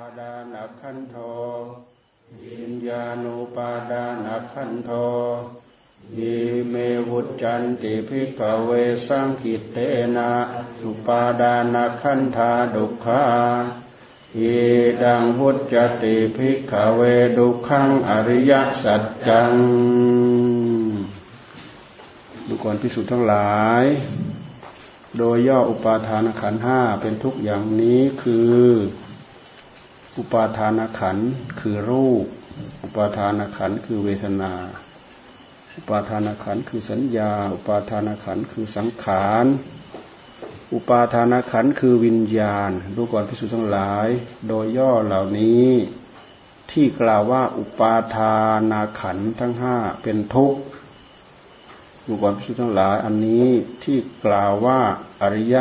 าดานัขันโทวิญญาณุปาดานัขันโทยิเมวุจันติภิกขเวสังกิเตนะสุปาดานัขันธาดุขาอิดังวุจติภิกขเวดุขังอริยสัจจังดูก่อนพิสุทธ์ทั้งหลาย โดยย่ออุปาทานขันห้าเป็นทุกอย่างนี้คือ อุปาทานขันคือรูป อุปาทานขันคือเวทนา อุปาทานขันคือสัญญา อุปาทานขันคือสังขาร อุปาทานขันคือวิญญาณ ดูก่อนพิสุทธ์ทั้งหลาย โดยย่อเหล่านี้ ที่กล่าวว่าอุปาทานาขันทั้งห้าเป็นทุกข์ดูก่อนพิสุทั้งหลาย อันนี้ที่กล่าวว่าอริย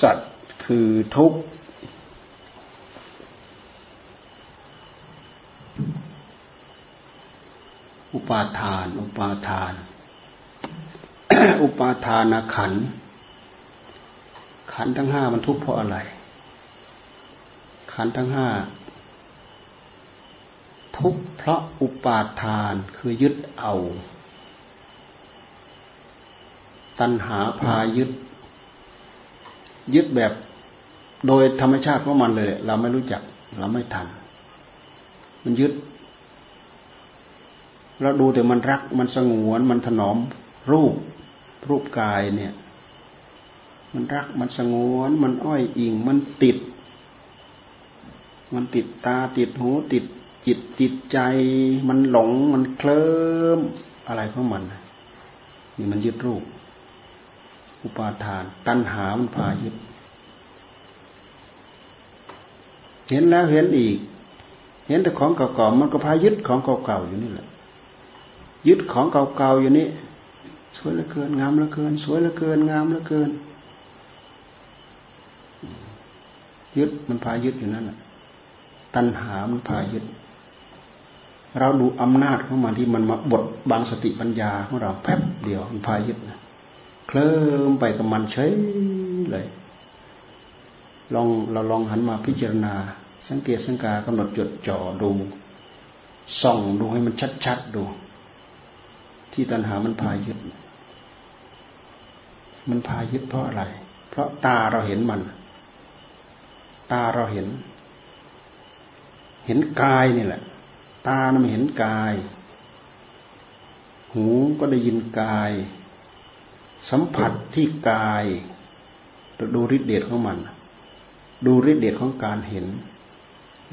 สัจคือทุกข์ ปาทาน อุปาทาน อุปาทานขัน ขันทั้งห้ามันทุกข์เพราะอะไร ขันทั้งห้าทุกข์เพราะอุปาทานคือยึดเอา ตัณหาพายึด ยึดแบบโดยธรรมชาติของมันเลย เราไม่รู้จัก เราไม่ทัน มันยึด เราดูแต่มันรักมันสงวนมันถนอมรูป รูปกายเนี่ย มันรักมันสงวน มันอ้อยอิง มันติด มันติดตาติดหูติดจิตติดใจ มันหลงมันเคลิ้มอะไรของมันนี่มันยึดรูป อุปาทาน ตัณหามันพายึดเห็นแล้วเห็นอีก เห็นแต่ของเก่าๆมันก็พายึดของเก่าๆอยู่นี่แหละ ยึดของเก่าๆอยู่นี่สวยเหลือเกินงามเหลือเกิน สวยเหลือเกินงามเหลือเกิน ยึดมันพายึดอยู่นั่นแหละตัณหามันพายึด เราดูอำนาจของมันที่มันมาบดบังสติปัญญาของเราแป๊บเดียวมันพายึดนะเคลิ้มไปกับมันเฉยเลยลองเราลองหันมาพิจารณา สังเกตสังกากำหนดจดจ่อดูส่องดูให้มันชัดๆดู ที่ตัณหามันพายึด มันพายึดเพราะอะไร เพราะตาเราเห็นมัน ตาเราเห็น เห็นกายนี่แหละ ตามันเห็นกาย หูก็ได้ยินกาย สัมผัสที่กายดูฤทธิเดชของมัน ดูฤทธิเดชของการเห็น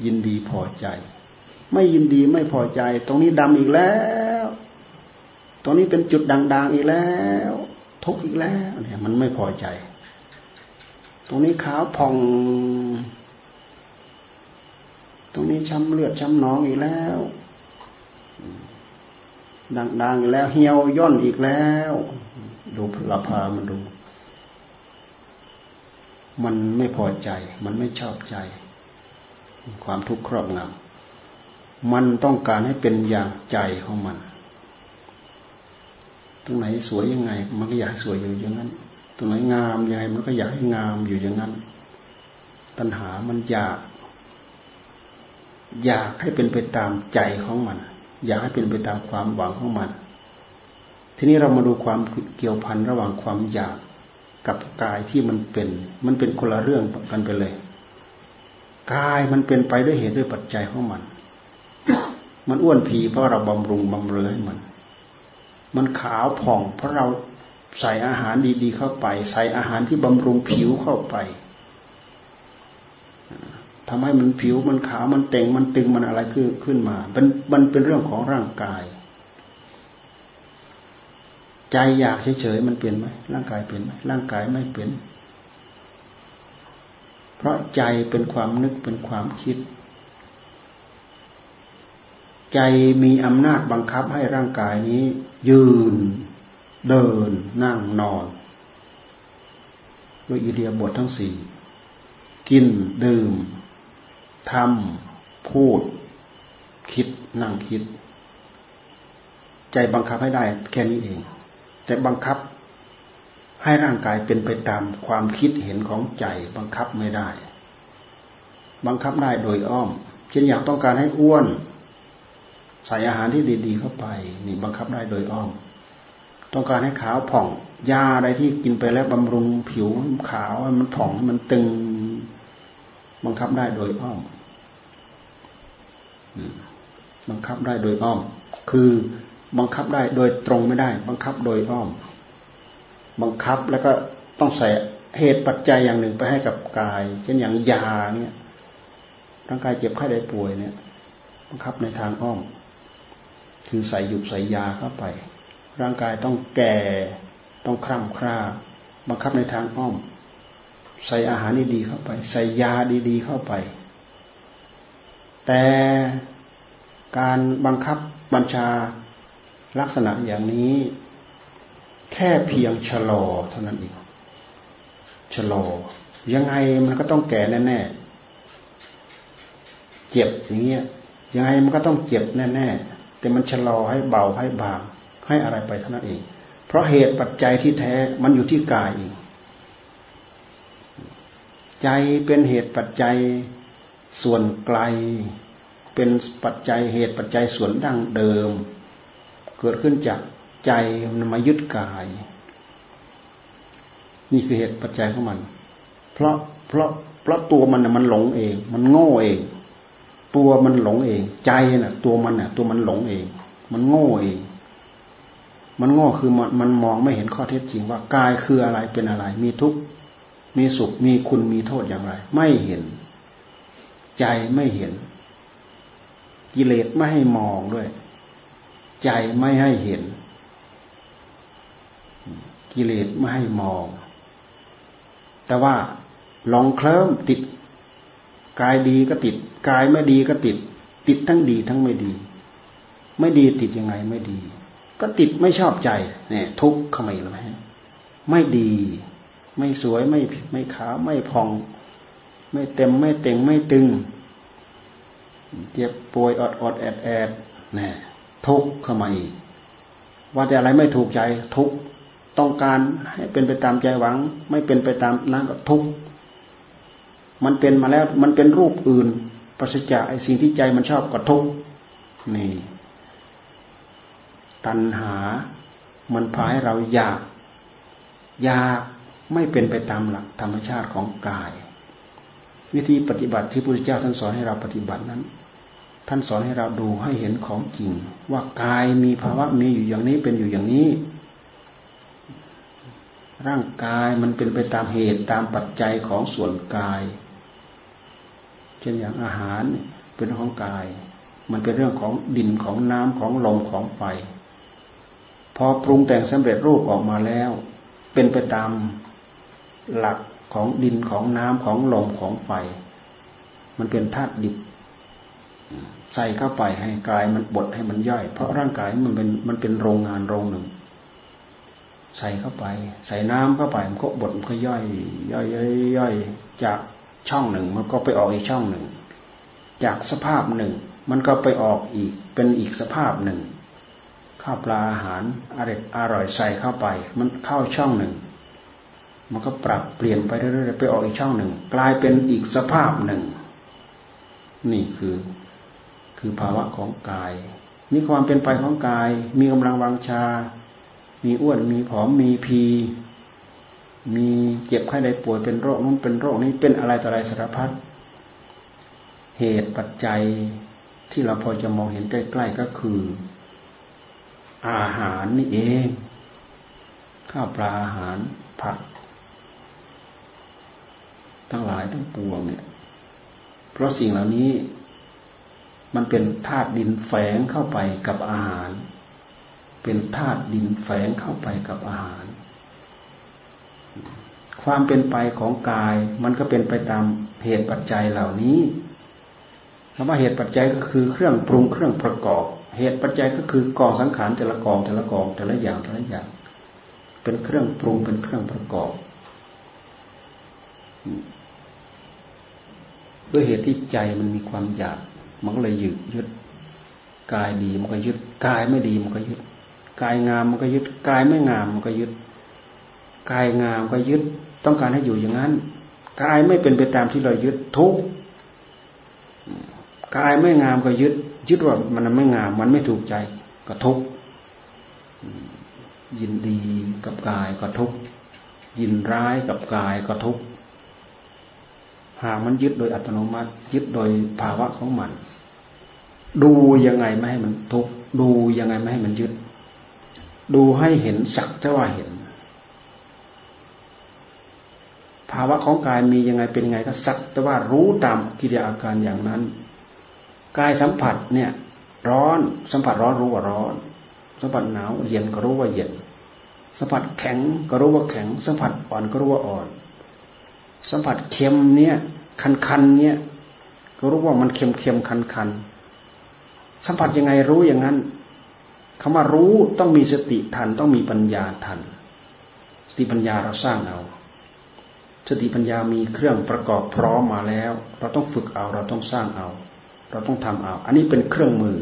ยินดีพอใจ ไม่ยินดีไม่พอใจ ตรงนี้ดำอีกแล้ว ตรงนี้เป็นจุดด่างๆอีกแล้ว ทุกอีกแล้วเนี่ยมันไม่พอใจ ตรงนี้ขาวผ่อง ตรงนี้ช้ำเลือดช้ำหนองอีกแล้วด่างๆอีกแล้ว เหี่ยวย่นอีกแล้ว ดูลาพามันดู มันไม่พอใจ มันไม่ชอบใจ ความทุกข์ครอบงำมันต้องการให้เป็นอย่างใจของมัน ตรงไหนสวยยังไง มันก็อยากสวยอยู่อย่างนั้น ตรงไหนงามยังไง มันก็อยากให้งามอยู่อย่างนั้น ตัณหามันอยาก อยากให้เป็นไปตามใจของมัน อยากให้เป็นไปตามความหวังของมัน ทีนี้เรามาดูความเกี่ยวพันระหว่างความอยากกับกายที่มันเป็น มันเป็นคนละเรื่องกันไปเลย กายมันเป็นไปด้วยเหตุด้วยปัจจัยของมัน มันอ้วนผีเพราะเราบำรุงบำเรอให้มัน มันขาวผ่อง เพราะเราใส่อาหารดีๆเข้าไป ใส่อาหารที่บำรุงผิวเข้าไปทำให้มันผิวมันขาวมันเต่งมันตึงมันอะไรขึ้นขึ้นมามันมันเป็นเรื่องของร่างกาย ใจอยากเฉยๆมันเปลี่ยนไหมร่างกายเปลี่ยนไหมร่างกายไม่เปลี่ยนเพราะใจเป็นความนึกเป็นความคิด ใจมีอำนาจบังคับให้ร่างกายนี้ ยืน เดิน นั่งนอนด้วยอิเดียบททั้งสี่กิน ดื่มทำพูด คิดนั่งคิด ใจบังคับให้ได้ แค่นี้เอง แต่บังคับให้ร่างกายเป็นไปตามความคิดเห็นของใจ บังคับไม่ได้ บังคับได้โดยอ้อม เช่นอยากต้องการให้อ้วน ใส่อาหารที่ดีๆเข้าไป นี่บังคับได้โดยอ้อม ต้องการให้ขาวผ่อง ยาอะไรที่กินไปแล้วบำรุงผิวขาวให้มันผ่องให้มันตึง บังคับได้โดยอ้อมบังคับได้โดยอ้อม คือบังคับได้โดยตรงไม่ได้ บังคับโดยอ้อม บังคับแล้วก็ต้องใส่เหตุปัจจัยอย่างหนึ่งไปให้กับกาย เช่นอย่างยาเนี่ยร่างกายเจ็บไข้ได้ป่วยเนี่ย บังคับในทางอ้อม คือใส่หยุบใส่ยาเข้าไป ร่างกายต้องแก่ต้องคร่ำคร่าบังคับในทางอ้อม ใส่อาหารดีๆเข้าไป ใส่ยาดีๆเข้าไป แต่การบังคับบัญชาลักษณะอย่างนี้ แค่เพียงชะลอเท่านั้นเองชะลอ ยังไงมันก็ต้องแก่แน่ๆเจ็บอย่างเงี้ยยังไงมันก็ต้องเจ็บแน่ๆ แต่มันชะลอให้เบาให้บาง ให้อะไรไปเท่านั้นเอง เพราะเหตุปัจจัยที่แท้มันอยู่ที่กายเองใจเป็นเหตุปัจจัยส่วนไกล เป็นปัจจัยเหตุปัจจัยส่วนดั้งเดิม เกิดขึ้นจากใจมันมายึดกาย นี่คือเหตุปัจจัยของมัน เพราะเพราะเพราะตัวมันมันหลงเอง มันโง่เอง ตัวมันหลงเอง ใจน่ะ ตัวมันน่ะ ตัวมันหลงเอง มันโง่เอง มันโง่คือมันมันมองไม่เห็นข้อเท็จจริงว่ากายคืออะไรเป็นอะไร มีทุกข์มีสุขมีคุณมีโทษอย่างไร ไม่เห็น ใจไม่เห็น กิเลสไม่ให้มองด้วย ใจไม่ให้เห็น กิเลสไม่ให้มอง แต่ว่าลองเคลิ้มติด กายดีก็ติด กายไม่ดีก็ติด ติดทั้งดีทั้งไม่ดี ไม่ดีติดยังไงไม่ดี ก็ติดไม่ชอบใจเนี่ยทุกข์เข้ามาอีกแล้วไหมไม่ดี ไม่สวยไม่ไม่ขาวไม่พอง ไม่เต็มไม่เต็งไม่ตึง เจ็บป่วยอดอดแอดแอดเนี่ยทุกข์เข้ามาอีกว่าแต่อะไรไม่ถูกใจทุกต้องการให้เป็นไปตามใจหวัง ไม่เป็นไปตามนั้นก็ทุกข์ มันเป็นมาแล้วมันเป็นรูปอื่นปราศจากไอ้สิ่งที่ใจมันชอบก็ทุกข์นี่ ตัณหา มันพาให้เราอยาก อยากไม่เป็นไปตามหลักธรรมชาติของกาย วิธีปฏิบัติที่พระพุทธเจ้าท่านสอนให้เราปฏิบัตินั้น ท่านสอนให้เราดูให้เห็นของจริง ว่ากายมีภาวะมีอยู่อย่างนี้เป็นอยู่อย่างนี้ ร่างกายมันเป็นไปตามเหตุตามปัจจัยของส่วนกาย ช่นอย่างอาหารเป็นของกาย มันเป็นเรื่องของดินของน้ำของลมของไฟ พอปรุงแต่งสำเร็จรูปออกมาแล้ว เป็นไปตามหลักของดินของน้ำของลมของไฟ มันเป็นธาตุดิบใส่เข้าไปให้กายมันบดให้มันย่อย เพราะร่างกายมันเป็นมันเป็นโรงงานโรงหนึ่ง ใส่เข้าไป ใส่น้ำเข้าไปมันก็บดมันก็ย่อย ย่อยย่อยย่อยจาก ช่องหนึ่ง มันก็ไปออกอีกช่องหนึ่ง จากสภาพหนึ่ง มันก็ไปออกอีกเป็นอีกสภาพหนึ่งข้าวปลาอาหารอร่อยอร่อยใส่เข้าไป มันเข้าช่องหนึ่ง มันก็ปรับเปลี่ยนไปเรื่อยๆไปออกอีกช่องหนึ่ง กลายเป็นอีกสภาพหนึ่ง นี่คือ คือภาวะของกายนี่ความเป็นไปของกาย มีกำลังวังชา มีอ้วนมีผอมมีพี มีเจ็บไข้ได้ป่วยเป็นโรคนู้นเป็นโรคนี้เป็นอะไรต่ออะไรสารพัดเหตุปัจจัยที่เราพอจะมองเห็นใกล้ๆก็คือ อาหารนี่เอง ข้าวปลาอาหารผัก ทั้งหลายทั้งปวงเนี่ย เพราะสิ่งเหล่านี้ มันเป็นธาตุดินแฝงเข้าไปกับอาหาร เป็นธาตุดินแฝงเข้าไปกับอาหาร ความเป็นไปของกาย มันก็เป็นไปตามเหตุปัจจัยเหล่านี้คำว่าเหตุปัจจัยก็คือเครื่องปรุงเครื่องประกอบ เหตุปัจจัยก็คือกองสังขารแต่ละกองแต่ละกองแต่ละอย่างแต่ละอย่าง เป็นเครื่องปรุงเป็นเครื่องประกอบด้วยเหตุที่ใจมันมีความอยาก มันก็เลยยึดยึดกายดีมันก็ยึดกายไม่ดีมันก็ยึดกายงามมันก็ยึดกายไม่งามมันก็ยึด กายงามก็ยึดต้องการให้อยู่อย่างนั้นกายไม่เป็นไปตามที่เรายึดทุกกายไม่งามก็ยึด ยึดว่ามันไม่งาม มันไม่ถูกใจก็ทุกยินดีกับกายก็ทุกยินร้ายกับกายก็ทุกหากมันยึดโดยอัตโนมัติ ยึดโดยภาวะของมัน ดูยังไงไม่ให้มันทุกดูยังไงไม่ให้มันยึด ดูให้เห็นสักแต่ว่าเห็น ภาวะของกายมียังไงเป็นยังไงก็สักแต่ว่ารู้ตามกิริยาอาการอย่างนั้น กายสัมผัสเนี่ย ร้อนสัมผัสร้อนรู้ว่าร้อน สัมผัสหนาวเย็นก็รู้ว่าเย็น สัมผัสแข็งก็รู้ว่าแข็ง สัมผัสอ่อนก็รู้ว่าอ่อน สัมผัสเค็มเนี่ย คันคันเนี่ย ก็รู้ว่ามันเค็มเค็มคันคันสัมผัสยังไงรู้อย่างนั้นคำว่ารู้ต้องมีสติทันต้องมีปัญญาทันสติปัญญาเราสร้างเอา สติปัญญามีเครื่องประกอบพร้อมมาแล้ว เราต้องฝึกเอาเราต้องสร้างเอา เราต้องทำเอา อันนี้เป็นเครื่องมือ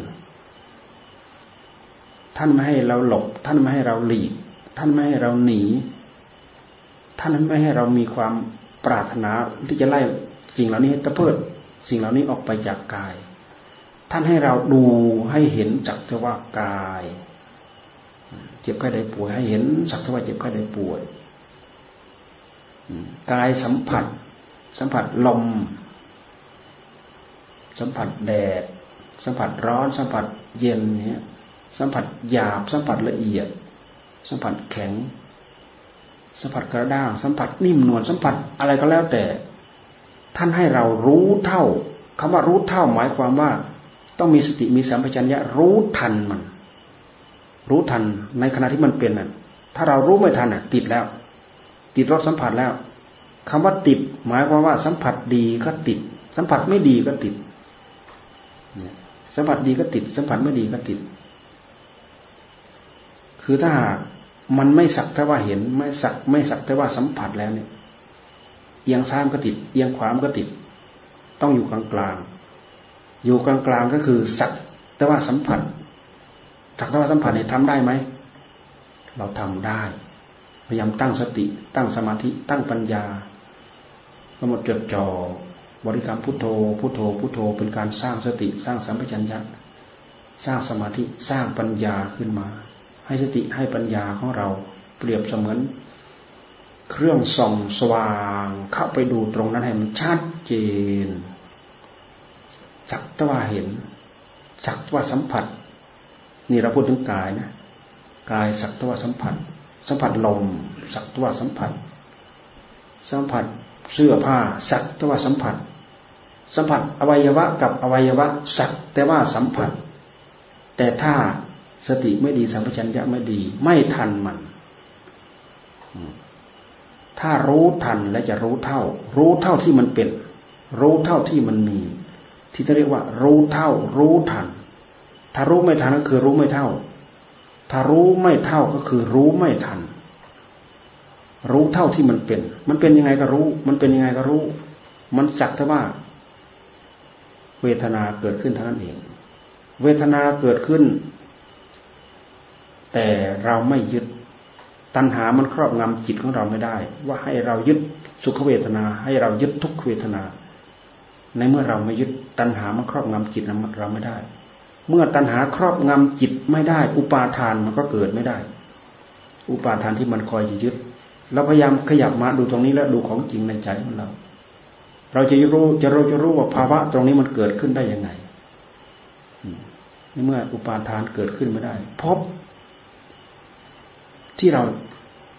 ท่านไม่ให้เราหลบ ท่านไม่ให้เราหลีก ท่านไม่ให้เราหนี ท่านไม่ให้เรามีความปรารถนาที่จะไล่สิ่งเหล่านี้ตะเพิดสิ่งเหล่านี้ออกไปจากกาย ท่านให้เราดูให้เห็นจักจะว่ากาย เจ็บไข้ได้ป่วยให้เห็นสักว่าเจ็บไข้ได้ป่วย กายสัมผัส สัมผัสลม สัมผัสแดด สัมผัสร้อน สัมผัสเย็นเนี่ยสัมผัสหยาบ สัมผัสละเอียด สัมผัสแข็ง สัมผัสกระด้าง สัมผัสนิ่มนวลสัมผัสอะไรก็แล้วแต่ ท่านให้เรารู้เท่าคำว่ารู้เท่าหมายความว่า ต้องมีสติมีสัมปชัญญะรู้ทันมัน รู้ทันในขณะที่มันเป็นน่ะ ถ้าเรารู้ไม่ทันอะ ติดแล้ว ติดรสสัมผัสแล้วคำว่าติด หมายความว่าสัมผัสดีก็ติด สัมผัสไม่ดีก็ติดสัมผัสดีก็ติด สัมผัสไม่ดีก็ติด คือถ้ามันไม่สักแต่ว่าเห็น ไม่สักไม่สักแต่ว่าสัมผัสแล้วเนี่ยเอียงซ้ายก็ติด เอียงขวามก็ติด ต้องอยู่กลางกลางอยู่กลางกลางก็คือ สักแต่ว่าสัมผัสสักแต่ว่าสัมผัสเนี่ยทำได้ไหมเราทำได้ ยายามตั้งสติ ตั้งสมาธิ ตั้งปัญญากำหนดจดจ่อบริกรรมพุทโธ พุทโธ พุทโธ เป็นการสร้างสติ สร้างสัมปชัญญะ สร้างสมาธิ สร้างปัญญาขึ้นมา ให้สติให้ปัญญาของเราเปรียบเสมือน เครื่องส่องสว่างเข้าไปดูตรงนั้นให้มันชัดเจนสักตว่าเห็นสักว่าสัมผัส นี่เราพูดถึงกายนะ กายสักตว่าสัมผัส สัมผัสลมสักตว่าสัมผัส สัมผัสเสื้อผ้าสักตว่าสัมผัส สัมผัสอวัยวะกับอวัยวะสักแต่ว่าสัมผัส แต่ถ้าสติไม่ดีสัมปชัญญะไม่ดี ไม่ทันมัน ถ้ารู้ทันและจะรู้เท่า รู้เท่าที่มันเป็น รู้เท่าที่มันมี ที่จะเรียกว่า รู้เท่า รู้ทัน ถ้ารู้ไม่ทันก็คือรู้ไม่เท่า ถ้ารู้ไม่เท่าก็คือรู้ไม่ทัน รู้เท่าที่มันเป็น มันเป็นยังไงก็รู้ มันเป็นยังไงก็รู้ มันสักแต่ว่า เวทนาเกิดขึ้นเท่านั้นเอง เวทนาเกิดขึ้น แต่เราไม่ยึด ตัณหามันครอบงำจิตของเราไม่ได้ ว่าให้เรายึดสุขเวทนา ให้เรายึดทุกขเวทนา ในเมื่อเราไม่ยึดตัณหามันครอบงำจิตเราไม่ได้ เมื่อตัณหาครอบงำจิตไม่ได้ อุปาทานมันก็เกิดไม่ได้ อุปาทานที่มันคอยจะยึดเราพยายามขยับมาดูตรงนี้แล้วดูของจริงในใจของเรา เราจะรู้จะเราจะรู้ว่าภาวะตรงนี้มันเกิดขึ้นได้ยังไงในเมื่ออุปาทานเกิดขึ้นไม่ได้พบที่เรา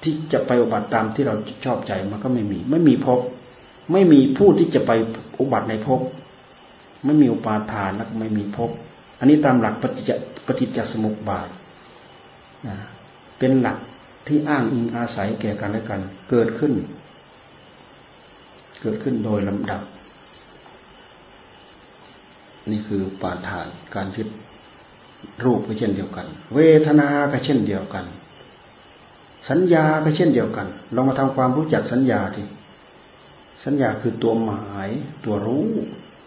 ที่จะไปอุบัติตามที่เราชอบใจมันก็ไม่มี ไม่มีพบ ไม่มีผู้ที่จะไปอุบัติในพบ ไม่มีอุปาทานแล้วก็ไม่มีพบ อันนี้ตามหลักปฏิจจปฏิจจสมุปบาทนะเป็นหลักที่อ้างอิงอาศัยแก่กันและกัน เกิดขึ้น เกิดขึ้นโดยลำดับ นี่คือปาฐานการยึดรูปก็เช่นเดียวกัน เวทนาก็เช่นเดียวกัน สัญญาก็เช่นเดียวกันลองมาทำความรู้จักสัญญาทีสัญญาคือตัวหมาย ตัวรู้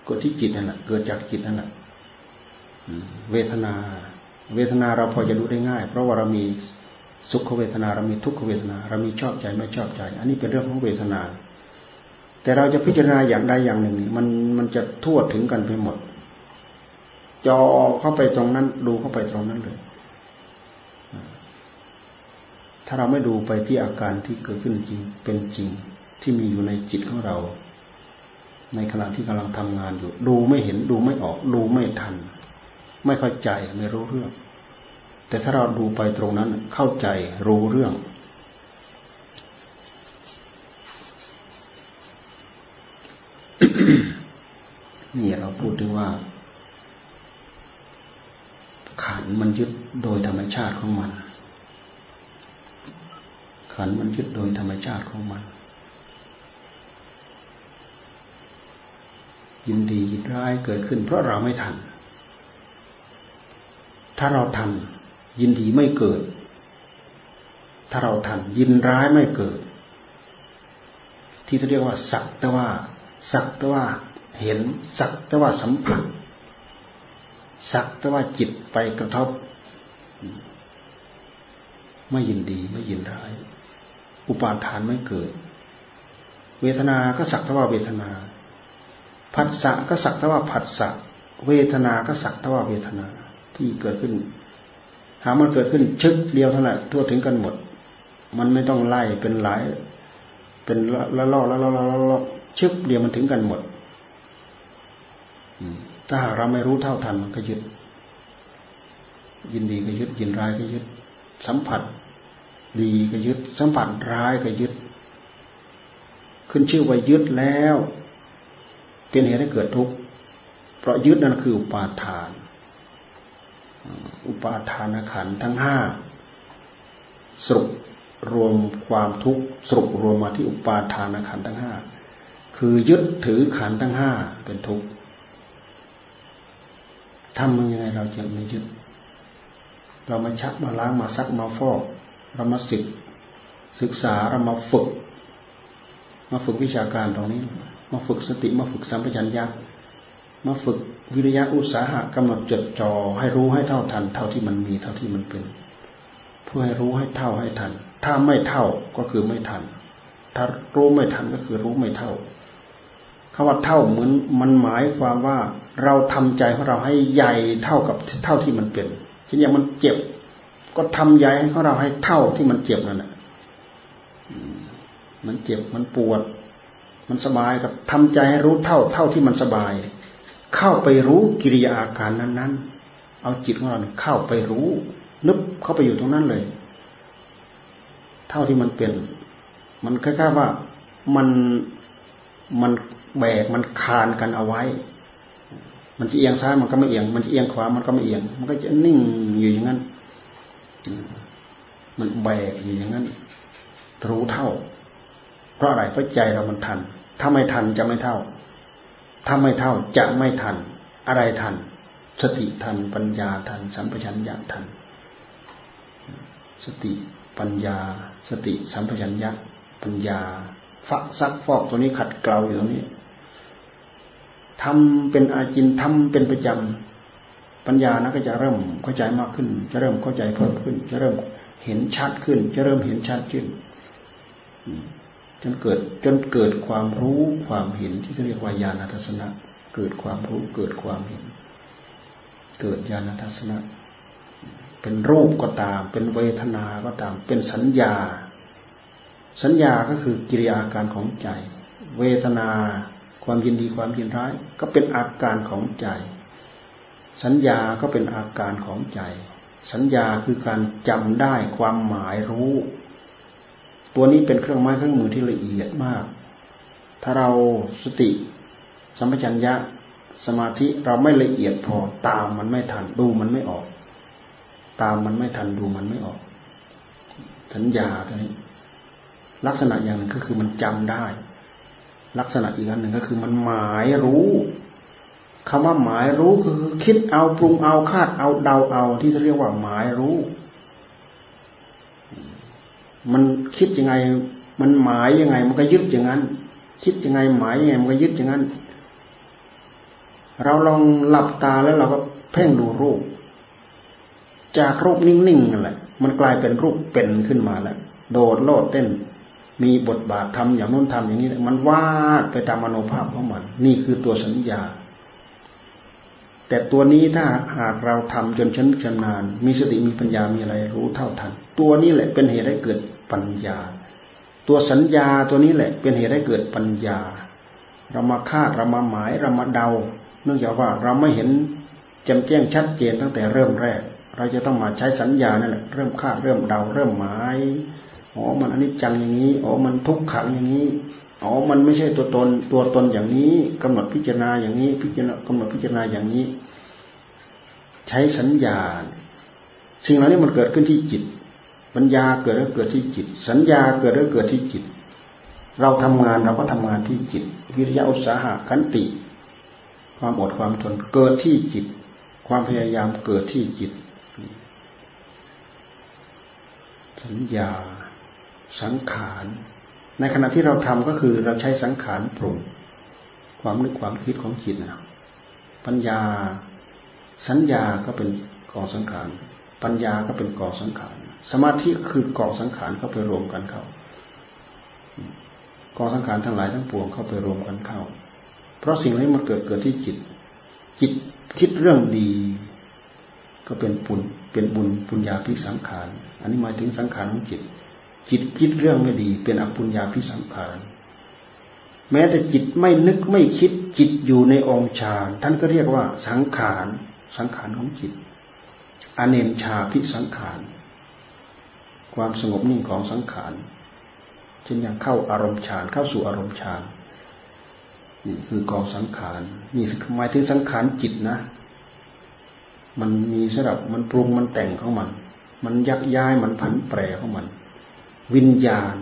ก็ที่จิตนั่นแหละเกิดจากจิตนั่นแหละ เวทนา เวทนาเราพอจะรู้ได้ง่าย เพราะว่าเรามีสุขเวทนาเรามีทุกขเวทนา เรามีชอบใจไม่ชอบใจ อันนี้เป็นเรื่องของเวทนา แต่เราจะพิจารณาอย่างใดอย่างหนึ่ง มันมันจะทั่วถึงกันไปหมด จอเข้าไปตรงนั้น ดูเข้าไปตรงนั้นเลยถ้าเราไม่ดูไปที่อาการที่เกิดขึ้นจริงเป็นจริงที่มีอยู่ในจิตของเรา ในขณะที่กำลังทำงานอยู่ ดูไม่เห็นดูไม่ออก ดูไม่ทัน ไม่เข้าใจไม่รู้เรื่อง แต่ถ้าเราดูไปตรงนั้นเข้าใจรู้เรื่อง นี่เราพูดถึงว่า ขันมันยึดโดยธรรมชาติของมัน ขันมันยึดโดยธรรมชาติของมันยินดียินร้ายเกิดขึ้นเพราะเราไม่ทัน ถ้าเราทันยินดีไม่เกิด ถ้าเราทันยินร้ายไม่เกิด ที่เขาเรียกว่า สักแต่ว่า สักแต่ว่าเห็น สักแต่ว่าสัมผัสสักแต่ว่าจิตไปกระทบ ไม่ยินดีไม่ยินร้าย อุปาทานไม่เกิด เวทนา ก็สักแต่ว่าเวทนาผัสสะก็สักแต่ว่าผัสสะเวทนา ก็สักแต่ว่าเวทนา ที่เกิดขึ้น หามันเกิดขึ้นชึกเดียวเท่านั้นทั่วถึงกันหมด มันไม่ต้องไล่เป็นหลาย เป็นละลอกละลอกละลอกชึบเดียวมันถึงกันหมดถ้าหากเราไม่รู้เท่าทันมันก็ยึด ยินดีก็ยึดยินร้ายก็ยึด สัมผัส ดีก็ยึด สัมผัสร้ายก็ยึด ขึ้นชื่อว่ายึดแล้ว เป็นเหตุให้เกิดทุกข์เพราะยึดนั่นคืออุปาทาน อุปาทานขันทั้งห้าสรุปรวมความทุกข์สรุปรวมมาที่อุปาทานขันทั้งห้าคือยึดถือขันทั้งห้าเป็นทุกข์ทำยังไงเราจะไม่ยึด เรามาชักมาล้างมาซักมาฟอกเรามาศึกศึกษาเรามาฝึก มาฝึกวิชาการตรงนี้ มาฝึกสติมาฝึกสัมปชัญญะมาฝึก วิริยะอุตสาหะกำหนดจดจ่อให้รู้ให้เท่าทัน เท่าที่มันมีเท่าที่มันเป็นเพื่อให้รู้ให้เท่าให้ทัน ถ้าไม่เท่าก็คือไม่ทัน ถ้ารู้ไม่ทันก็คือรู้ไม่เท่าคำว่าเท่าเหมือนมันหมายความว่าเราทำใจของเราให้ใหญ่เท่ากับเท่าที่มันเป็นเช่นอย่างมันเจ็บ ก็ทำใจให้ของเราให้เท่าที่มันเจ็บนั่นแหละมันเจ็บมันปวด มันสบายกับทำใจให้รู้เท่า เท่าที่มันสบาย เข้าไปรู้กิริยาอาการนั้นๆ เอาจิตของเราเข้าไปรู้ นึกเข้าไปอยู่ตรงนั้นเลย เท่าที่มันเป็น มันคล้ายๆว่ามันมันแบกมันคานกันเอาไว้ มันจะเอียงซ้ายมันก็ไม่เอียง มันจะเอียงขวามันก็ไม่เอียง มันก็จะนิ่งอยู่อย่างนั้น มันแบกอยู่อย่างนั้น รู้เท่า เพราะอะไรเพราะใจเรามันทัน ถ้าไม่ทันจะไม่เท่า ถ้าไม่เท่าจะไม่ทัน อะไรทัน สติทัน ปัญญาทัน สัมปชัญญะทัน สติปัญญา สติสัมปชัญญะ ปัญญาฟักซักฟอกตัวนี้ขัดเกลาอยู่ตรงนี้ทำเป็นอาจินทำเป็นประจำปัญญานะก็จะเริ่มเข้าใจมากขึ้น จะเริ่มเข้าใจเพิ่มขึ้น จะเริ่มเห็นชัดขึ้น จะเริ่มเห็นชัดขึ้น จนเกิดจนเกิดความรู้ความเห็นที่เรียกว่าญาณทัศนะ เกิดความรู้เกิดความเห็น เกิดญาณทัศนะ เป็นรูปก็ตาม เป็นเวทนาก็ตาม เป็นสัญญา สัญญาก็คือกิริยาการของใจ เวทนา ความยินดีความยินร้าย ก็เป็นอาการของใจ สัญญาก็เป็นอาการของใจ สัญญาคือการจำได้ความหมายรู้ ตัวนี้เป็นเครื่องไม้เครื่องมือที่ละเอียดมาก ถ้าเราสติสัมปชัญญะสมาธิเราไม่ละเอียดพอตามมันไม่ทันดูมันไม่ออก ตามมันไม่ทันดูมันไม่ออก สัญญาตัวนี้ ลักษณะอย่างหนึ่งก็คือมันจำได้ ลักษณะอีกอันหนึ่งก็คือมันหมายรู้คำว่าหมายรู้คือคิดเอาปรุงเอาคาดเอาเดาเอาที่เรียกว่าหมายรู้ มันคิดยังไง มันหมายยังไง มันก็ยึดอย่างนั้น คิดยังไงหมายยังไง มันก็ยึดอย่างนั้น เราลองหลับตาแล้วเราก็เพ่งดูรูป จากรูปนิ่งๆนั่นแหละมันกลายเป็นรูปเป็นขึ้นมาแล้วโดดโลดเต้น มีบทบาททำอย่างนู้นทำอย่างนี้ มันวาดไปตามมโนภาพของมัน นี่คือตัวสัญญา แต่ตัวนี้ถ้าหากเราทำจนชำชำนาญ มีสติมีปัญญามีอะไรรู้เท่าทัน ตัวนี้แหละเป็นเหตุให้เกิด ปัญญา ตัวสัญญาตัวนี้แหละ เป็นเหตุให้เกิดปัญญา เรามาคาดเรามาหมายเรามาเดา เนื่องจากว่าเราไม่เห็นแจ่มแจ้งชัดเจนตั้งแต่เริ่มแรก เราจะต้องมาใช้สัญญานั่นแหละเริ่มคาดเริ่มเดา เริ่มหมายอ๋อมันอนิจจังอย่างนี้อ๋อมันทุกขังอย่างนี้อ๋อ มันไม่ใช่ตัวตน ตัวตนอย่างนี้กำหนดพิจารณาอย่างนี้ พิจารณากำหนดพิจารณาอย่างนี้ ใช้สัญญา สิ่งเหล่านี้มันเกิดขึ้นที่จิต ปัญญาเกิดแล้วเกิดที่จิต สัญญาเกิดแล้วเกิดที่จิต เราทำงานเราก็ทำงานที่จิต วิริยะอุตสาหะขันติ ความอดความทนเกิดที่จิต ความพยายามเกิดที่จิต สัญญา สังขารในขณะที่เราทำก็คือเราใช้สังขารปรุงความนึกความคิดของจิตนะปัญญา สัญญาก็เป็นกองสังขาร ปัญญาก็เป็นกองสังขาร สมาธิคือกองสังขารเข้าไปรวมกันเข้ากองสังขารทั้งหลายทั้งปวงเข้าไปรวมกันเข้า เพราะสิ่งนี้มันเกิดเกิดที่จิต จิตคิดเรื่องดี ก็เป็นปุญเป็นบุญปุญญาพิสังขาร อันนี้หมายถึงสังขารของจิต จิตคิดเรื่องไม่ดี เป็นอปุญญาพิสังขาร แม้แต่จิตไม่นึกไม่คิด จิตอยู่ในองค์ฌานท่านก็เรียกว่าสังขาร สังขารของจิต อเนมชาพิสังขาร ความสงบนิ่งของสังขารเช่นอย่างเข้าอารมณ์ฌานเข้าสู่อารมณ์ฌานนี่คือกองสังขารนี่หมายถึงสังขารจิตนะ มันมีสำหรับมันปรุงมันแต่งของมัน มันยักย้ายมันผันแปรของมัน วิญญาณ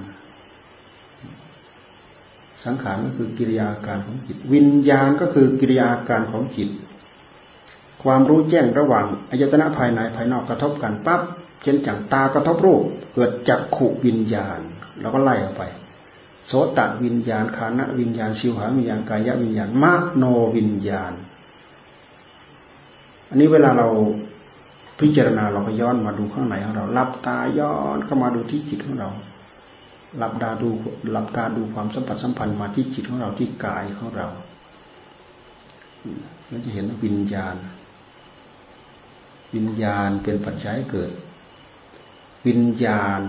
สังขารก็คือกิริยาการของจิต วิญญาณก็คือกิริยาการของจิต ความรู้แจ้งระหว่างอายตนะภายในภายนอกกระทบกันปั๊บ เช่นจังตากระทบรูป เกิดจักขุวิญญาณเราก็ไล่ออกไป โสตวิญญาณคานะวิญญาณชิวหาวิญญาณกายวิญญาณมโนวิญญาณ อันนี้เวลาเราพิจารณาเราก็ย้อนมาดูข้างในของเราหลับตาย้อนเข้ามาดูที่จิตของเราหลับตาดูหลับตาดูความสัมผัสสัมพันธ์มาที่จิตของเราที่กายของเราเราจะเห็นวิญญาณ วิญญาณเป็นปัจจัยเกิด วิญญาณ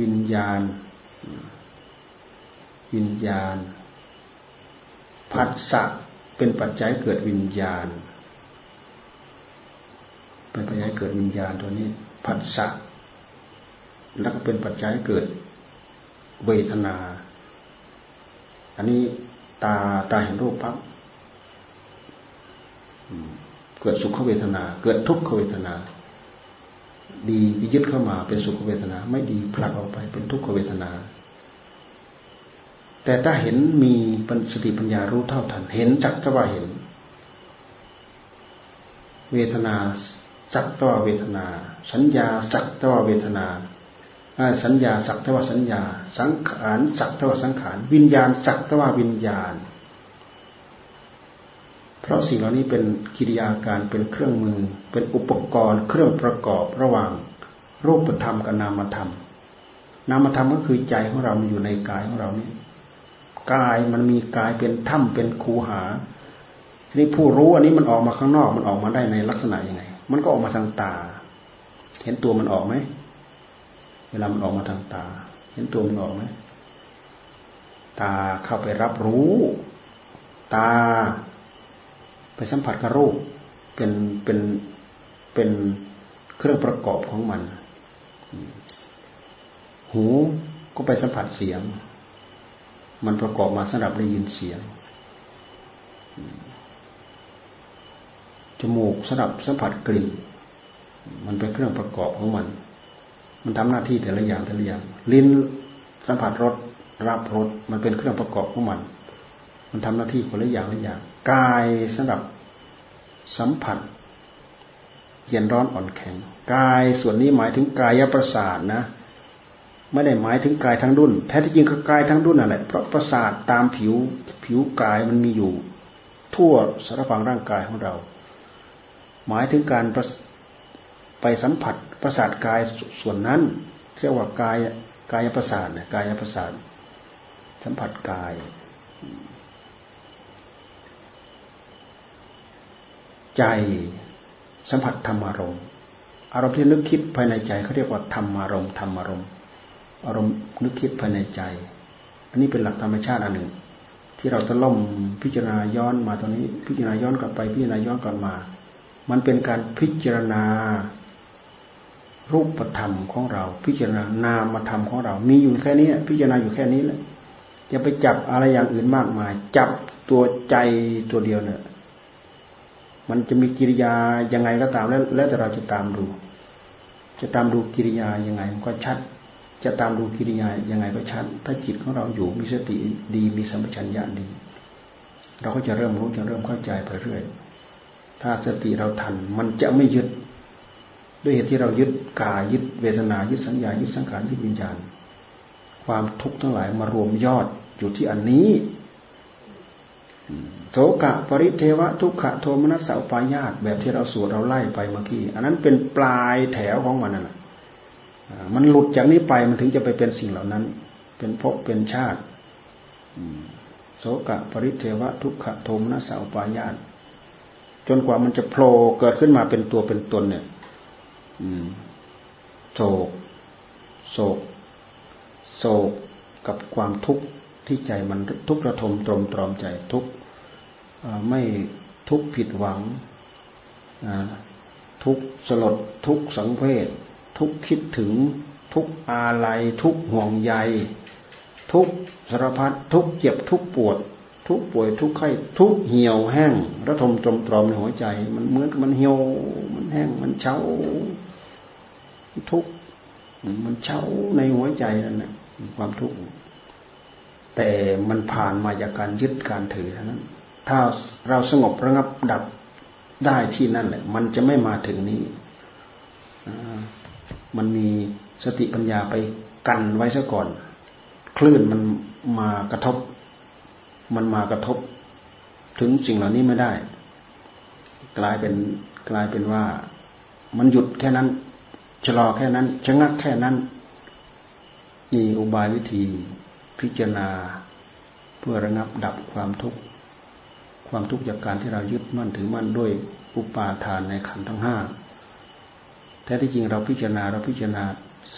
วิญญาณ วิญญาณผัสสะเป็นปัจจัยเกิดวิญญาณ เป็นปัจจัยเกิดวิญญาณตัวนี้ผัสสะแล้วก็เป็นปัจจัยเกิดเวทนา อันนี้ตาตาเห็นรูปปั๊บเกิดสุขเวทนา เกิดทุกขเวทนา ดียึดเข้ามาเป็นสุขเวทนา ไม่ดีผลักออกไปเป็นทุกขเวทนา แต่ถ้าเห็นมีสติปัญญารู้เท่าทัน เห็นจักจะว่าเห็น เวทนาสักตวเวทนาสัญญาสักตวเวทนาสัญญาสักตวสัญญา สังขารสักตวสังขาร วิญญาณสักตววิญญาณ เพราะสิ่งเหล่านี้เป็นกิริยาการเป็นเครื่องมือ เป็นอุปกรณ์ เครื่องประกอบระหว่างรูปธรรมกับนามธรรม นามธรรมก็คือใจของเราอยู่ในกายของเรานี่กายมันมีกายเป็นถ้ำเป็นคูหาทีนี้ผู้รู้อันนี้มันออกมาข้างนอกมันออกมาได้ในลักษณะยังไง มันก็ออกมาทางตา เห็นตัวมันออกไหมเวลามันออกมาทางตา เห็นตัวมันออกไหมตาเข้าไปรับรู้ ตา ไปสัมผัสกับรูปเป็นเป็นเป็นเครื่องประกอบของมัน หูก็ไปสัมผัสเสียง มันประกอบมาสำหรับได้ยินเสียงจมูกสำหรับสัมผัสกลิ่น มันเป็นเครื่องประกอบของมัน มันทำหน้าที่แต่ละอย่างแต่ละอย่างลิ้นสัมผัสรสรับรสมันเป็นเครื่องประกอบของมัน มันทำหน้าที่คนละอย่างละอย่าง กายสำหรับสัมผัสเย็นร้อนอ่อนแข็งกายส่วนนี้หมายถึงกายประสาทนะ ไม่ได้หมายถึงกายทั้งดุนแท้ที่จริงก็กายทั้งดุนนั่นแหละเพราะประสาทตามผิวผิวกายมันมีอยู่ ทั่วสารพังร่างกายของเรา หมายถึงการไปสัมผัสประสาทกายส่วนนั้นเรียกว่ากายกายประสาทนี่ยกายประสาทสัมผัสกาย ใจสัมผัสธรรมารมณ์อารมณ์ที่นึกคิดภายในใจเขาเรียกว่าธรรมารมณ์ธรรมารมณ์อารมณ์นึกคิดภายในใจ อันนี้เป็นหลักธรรมชาติอันหนึ่ง ที่เราจะล่มพิจารณาย้อนมาตรงนี้ พิจารณาย้อนกลับไปพิจารณาย้อนกลับมา มันเป็นการพิจารณา รูปธรรมของเรา พิจารณานามธรรมของเรา มีอยู่แค่นี้พิจารณาอยู่แค่นี้แหละจะไปจับอะไรอย่างอื่นมากมาย จับตัวใจตัวเดียวเนี่ย มันจะมีกิริยายังไงก็ตามแล้ว แล้วแต่เราจะตามดู จะตามดูกิริยายังไงมันก็ชัด จะตามดูกิริยายังไงก็ชัด ถ้าจิตของเราอยู่มีสติดีมีสัมปชัญญะดี เราก็จะเริ่มรู้จะเริ่มเข้าใจไปเรื่อย ถ้าสติเราทันมันจะไม่ยึด ด้วยเหตุที่เรายึดกายยึดเวทนายึดสัญญายึดสังขารยึดวิญญาณ ความทุกข์ทั้งหลายมารวมยอดอยู่ที่อันนี้ โสกะปริเทวะทุกขะโทมนัสสาปายาตแบบที่เราสวดเราไล่ไปเมื่อกี้อันนั้นเป็นปลายแถวของมันน่ะมันหลุดจากนี้ไปมันถึงจะไปเป็นสิ่งเหล่านั้น เป็นภพเป็นชาติโสกะปริเทวะทุกขะโทมนัสสาปายาตจนกว่ามันจะโผล่เกิดขึ้นมาเป็นตัวเป็นตนเนี่ยโศก โศก โศกกับความทุกข์ที่ใจมันทุกข์ระทมตรมตรอมใจทุกข์ ไม่ทุกข์ผิดหวัง ทุกสลดทุกสังเวชทุกคิดถึง ทุกอาลัย ทุกห่วงใย ทุกสารพัดทุกเจ็บทุกปวด ทุกป่วยทุกไข้ ทุกเหี่ยวแห้งระทมตรมตรอมในหัวใจ มันเหมือนกับมันเหี่ยว มันแห้งมันเฉาทุกมันเช่าในหัวใจนั่นแหละความทุกข์แต่มันผ่านมาจากการยึดการถือเท่านั้น ถ้าเราสงบระงับดับได้ที่นั่นแหละ มันจะไม่มาถึงนี้ มันมีสติปัญญาไปกันไว้ซะก่อน คลื่นมันมากระทบ มันมากระทบ ถึงสิ่งเหล่านี้ไม่ได้ กลายเป็นกลายเป็นว่า มันหยุดแค่นั้นชะลอแค่นั้นชะงักแค่นั้นนี่อุบายวิธีพิจารณา เพื่อระงับดับความทุกข์ ความทุกข์จากการที่เรายึดมั่นถือมั่นด้วยอุปาทานในขันธ์ทั้งห้าแท้ที่จริงเราพิจารณาเราพิจารณา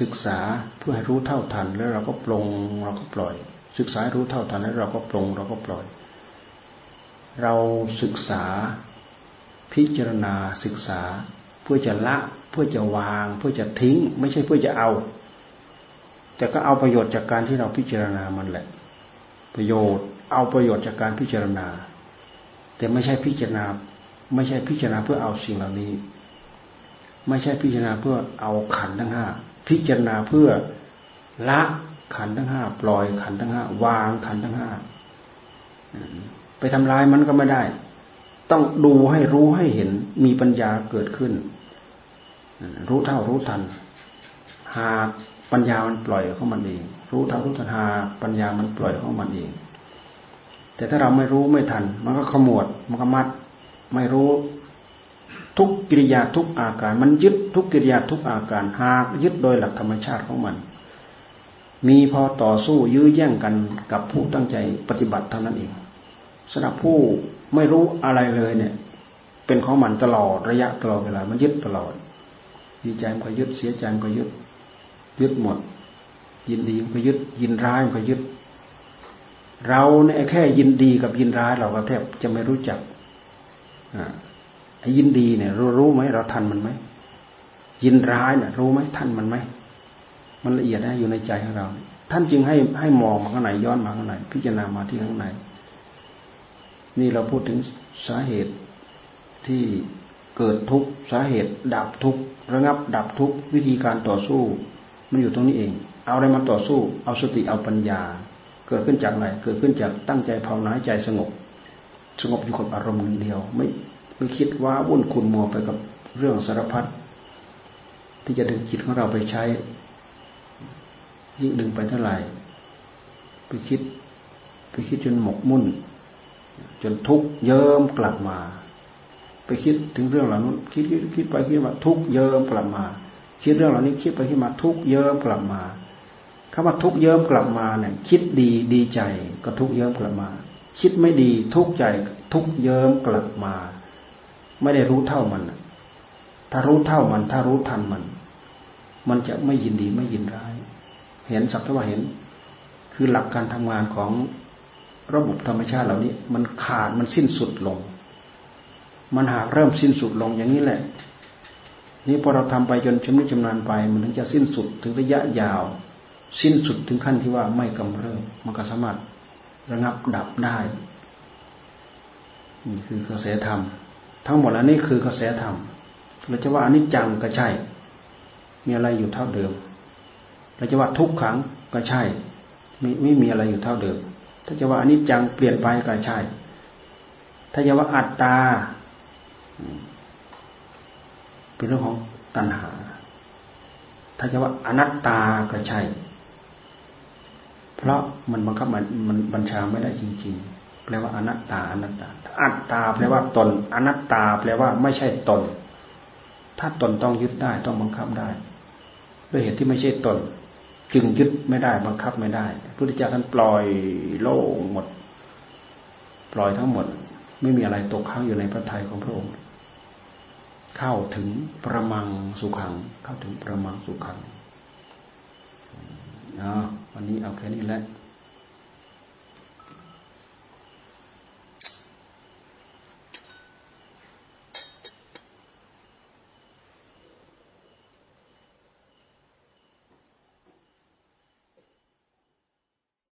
ศึกษาเพื่อให้รู้เท่าทัน แล้วเราก็ปลงเราก็ปล่อย ศึกษารู้เท่าทันแล้วเราก็ปลงเราก็ปล่อย เราศึกษาพิจารณาศึกษาเพื่อจะละเพื่อจะวาง เพื่อจะทิ้ง ไม่ใช่เพื่อจะเอา แต่ก็เอาประโยชน์จากการที่เราพิจารณามันแหละ ประโยชน์เอาประโยชน์จากการพิจารณา แต่ไม่ใช่พิจารณา ไม่ใช่พิจารณาเพื่อเอาสิ่งเหล่านี้ ไม่ใช่พิจารณาเพื่อเอาขันทั้งห้าพิจารณาเพื่อละขันทั้งห้าปล่อยขันทั้งห้าวางขันทั้งห้าไปทำลายมันก็ไม่ได้ ต้องดูให้รู้ให้เห็นมีปัญญาเกิดขึ้น รู้เท่ารู้ทัน หากปัญญามันปล่อยของมันเอง รู้เท่ารู้ทันหาปัญญามันปล่อยของมันเอง แต่ถ้าเราไม่รู้ไม่ทัน มันก็ขมวดมันก็มัด ไม่รู้ทุกกิริยาทุกอาการ มันยึดทุกกิริยาทุกอาการหากยึดโดยหลักธรรมชาติของมัน มีพอต่อสู้ยื้อแย่งกันกับผู้ตั้งใจปฏิบัติเท่านั้นเองสำหรับผู้ไม่รู้อะไรเลยเนี่ย เป็นของมันตลอดระยะตลอดเวลา มันยึดตลอด ดีใจมันก็ยึดเสียใจมันก็ยึด ยึดหมด ยินดีมันก็ยึดยินร้ายมันก็ยึด เราเนี่ยแค่ยินดีกับยินร้ายเราก็แทบจะไม่รู้จักอ่ายินดีเนี่ยรู้รู้ไหมเราทันมันไหมยินร้ายเนี่ยรู้ไหมทันมันไหมมันละเอียดนะอยู่ในใจของเรา ท่านจึงให้ให้มองมาข้างในย้อนมาข้างในพิจารณามาที่ข้างในนี่เราพูดถึงสาเหตุที่เกิดทุกข์สาเหตุ ดับทุกข์ระงับ ดับทุกข์วิธีการต่อสู้ มันอยู่ตรงนี้เอง เอาอะไรมาต่อสู้ เอาสติเอาปัญญา เกิดขึ้นจากอะไรเกิดขึ้นจากตั้งใจภาวนาใจสงบ สงบอยู่กับอารมณ์เดียว ไม่ไม่คิดว่าวุ่นคุณมัวไปกับเรื่องสารพัดที่จะดึงจิตของเราไปใช้ยิ่งดึงไปเท่าไหร่ไปคิด ไปคิดจนหมกมุ่น จนทุกข์เยิ้มกลับมา ไปคิดถึงเรื่องเหล่านั้นคิดคิดคิดไปคิดมาทุกเยิ้มกลับมา คิดเรื่องเหล่านี้คิดไปคิดมาทุกเยิ้มกลับมา คำว่าทุกเยิ้มกลับมาเนี่ยคิดดีดีใจก็ทุกเยิ้มกลับมา คิดไม่ดีทุกใจทุกเยิ้มกลับมา ไม่ได้รู้เท่ามัน ถ้ารู้เท่ามัน ถ้ารู้ทันมัน มันจะไม่ยินดีไม่ยินร้าย เห็นสักเท่าเห็น คือหลักการทำงานของระบบธรรมชาติเหล่านี้ มันขาดมันสิ้นสุดลง มันหากเริ่มสิ้นสุดลงอย่างนี้แหละ นี่พอเราทำไปจนชำนิชำนาญไป มันถึงจะสิ้นสุดถึงระยะยาว สิ้นสุดถึงขั้นที่ว่าไม่กำเริบมันก็สามารถระงับดับได้นี่คือกระแสธรรม ทั้งหมดอันนี้คือกระแสธรรมเราจะว่าอนิจจังก็ใช่ มีอะไรอยู่เท่าเดิมเราจะว่าทุกขังก็ใช่ไม่ไม่มีอะไรอยู่เท่าเดิม ถ้าจะว่าอนิจจังเปลี่ยนไปก็ใช่ ถ้าจะว่าอัตตา เป็นเรื่องของตัณหา ถ้าจะว่าอนัตตาก็ใช่ เพราะมันบังคับมันมันบัญชาไม่ได้จริง ๆ แปลว่าอนัตตาอนัตตา อัตตาแปลว่าตน อนัตตา แปลว่าไม่ใช่ตน ถ้าตนต้องยึดได้ต้องบังคับได้ ด้วยเหตุที่ไม่ใช่ตน จึงยึดไม่ได้บังคับไม่ได้พระพุทธเจ้าท่านปล่อยโล่งหมด ปล่อยทั้งหมด ไม่มีอะไรตกค้างอยู่ในพระทัยของพระองค์ เข้าถึงประมังสุขัง เข้าถึงประมังสุขังอ๋อ วันนี้เอาแค่นี้แหละ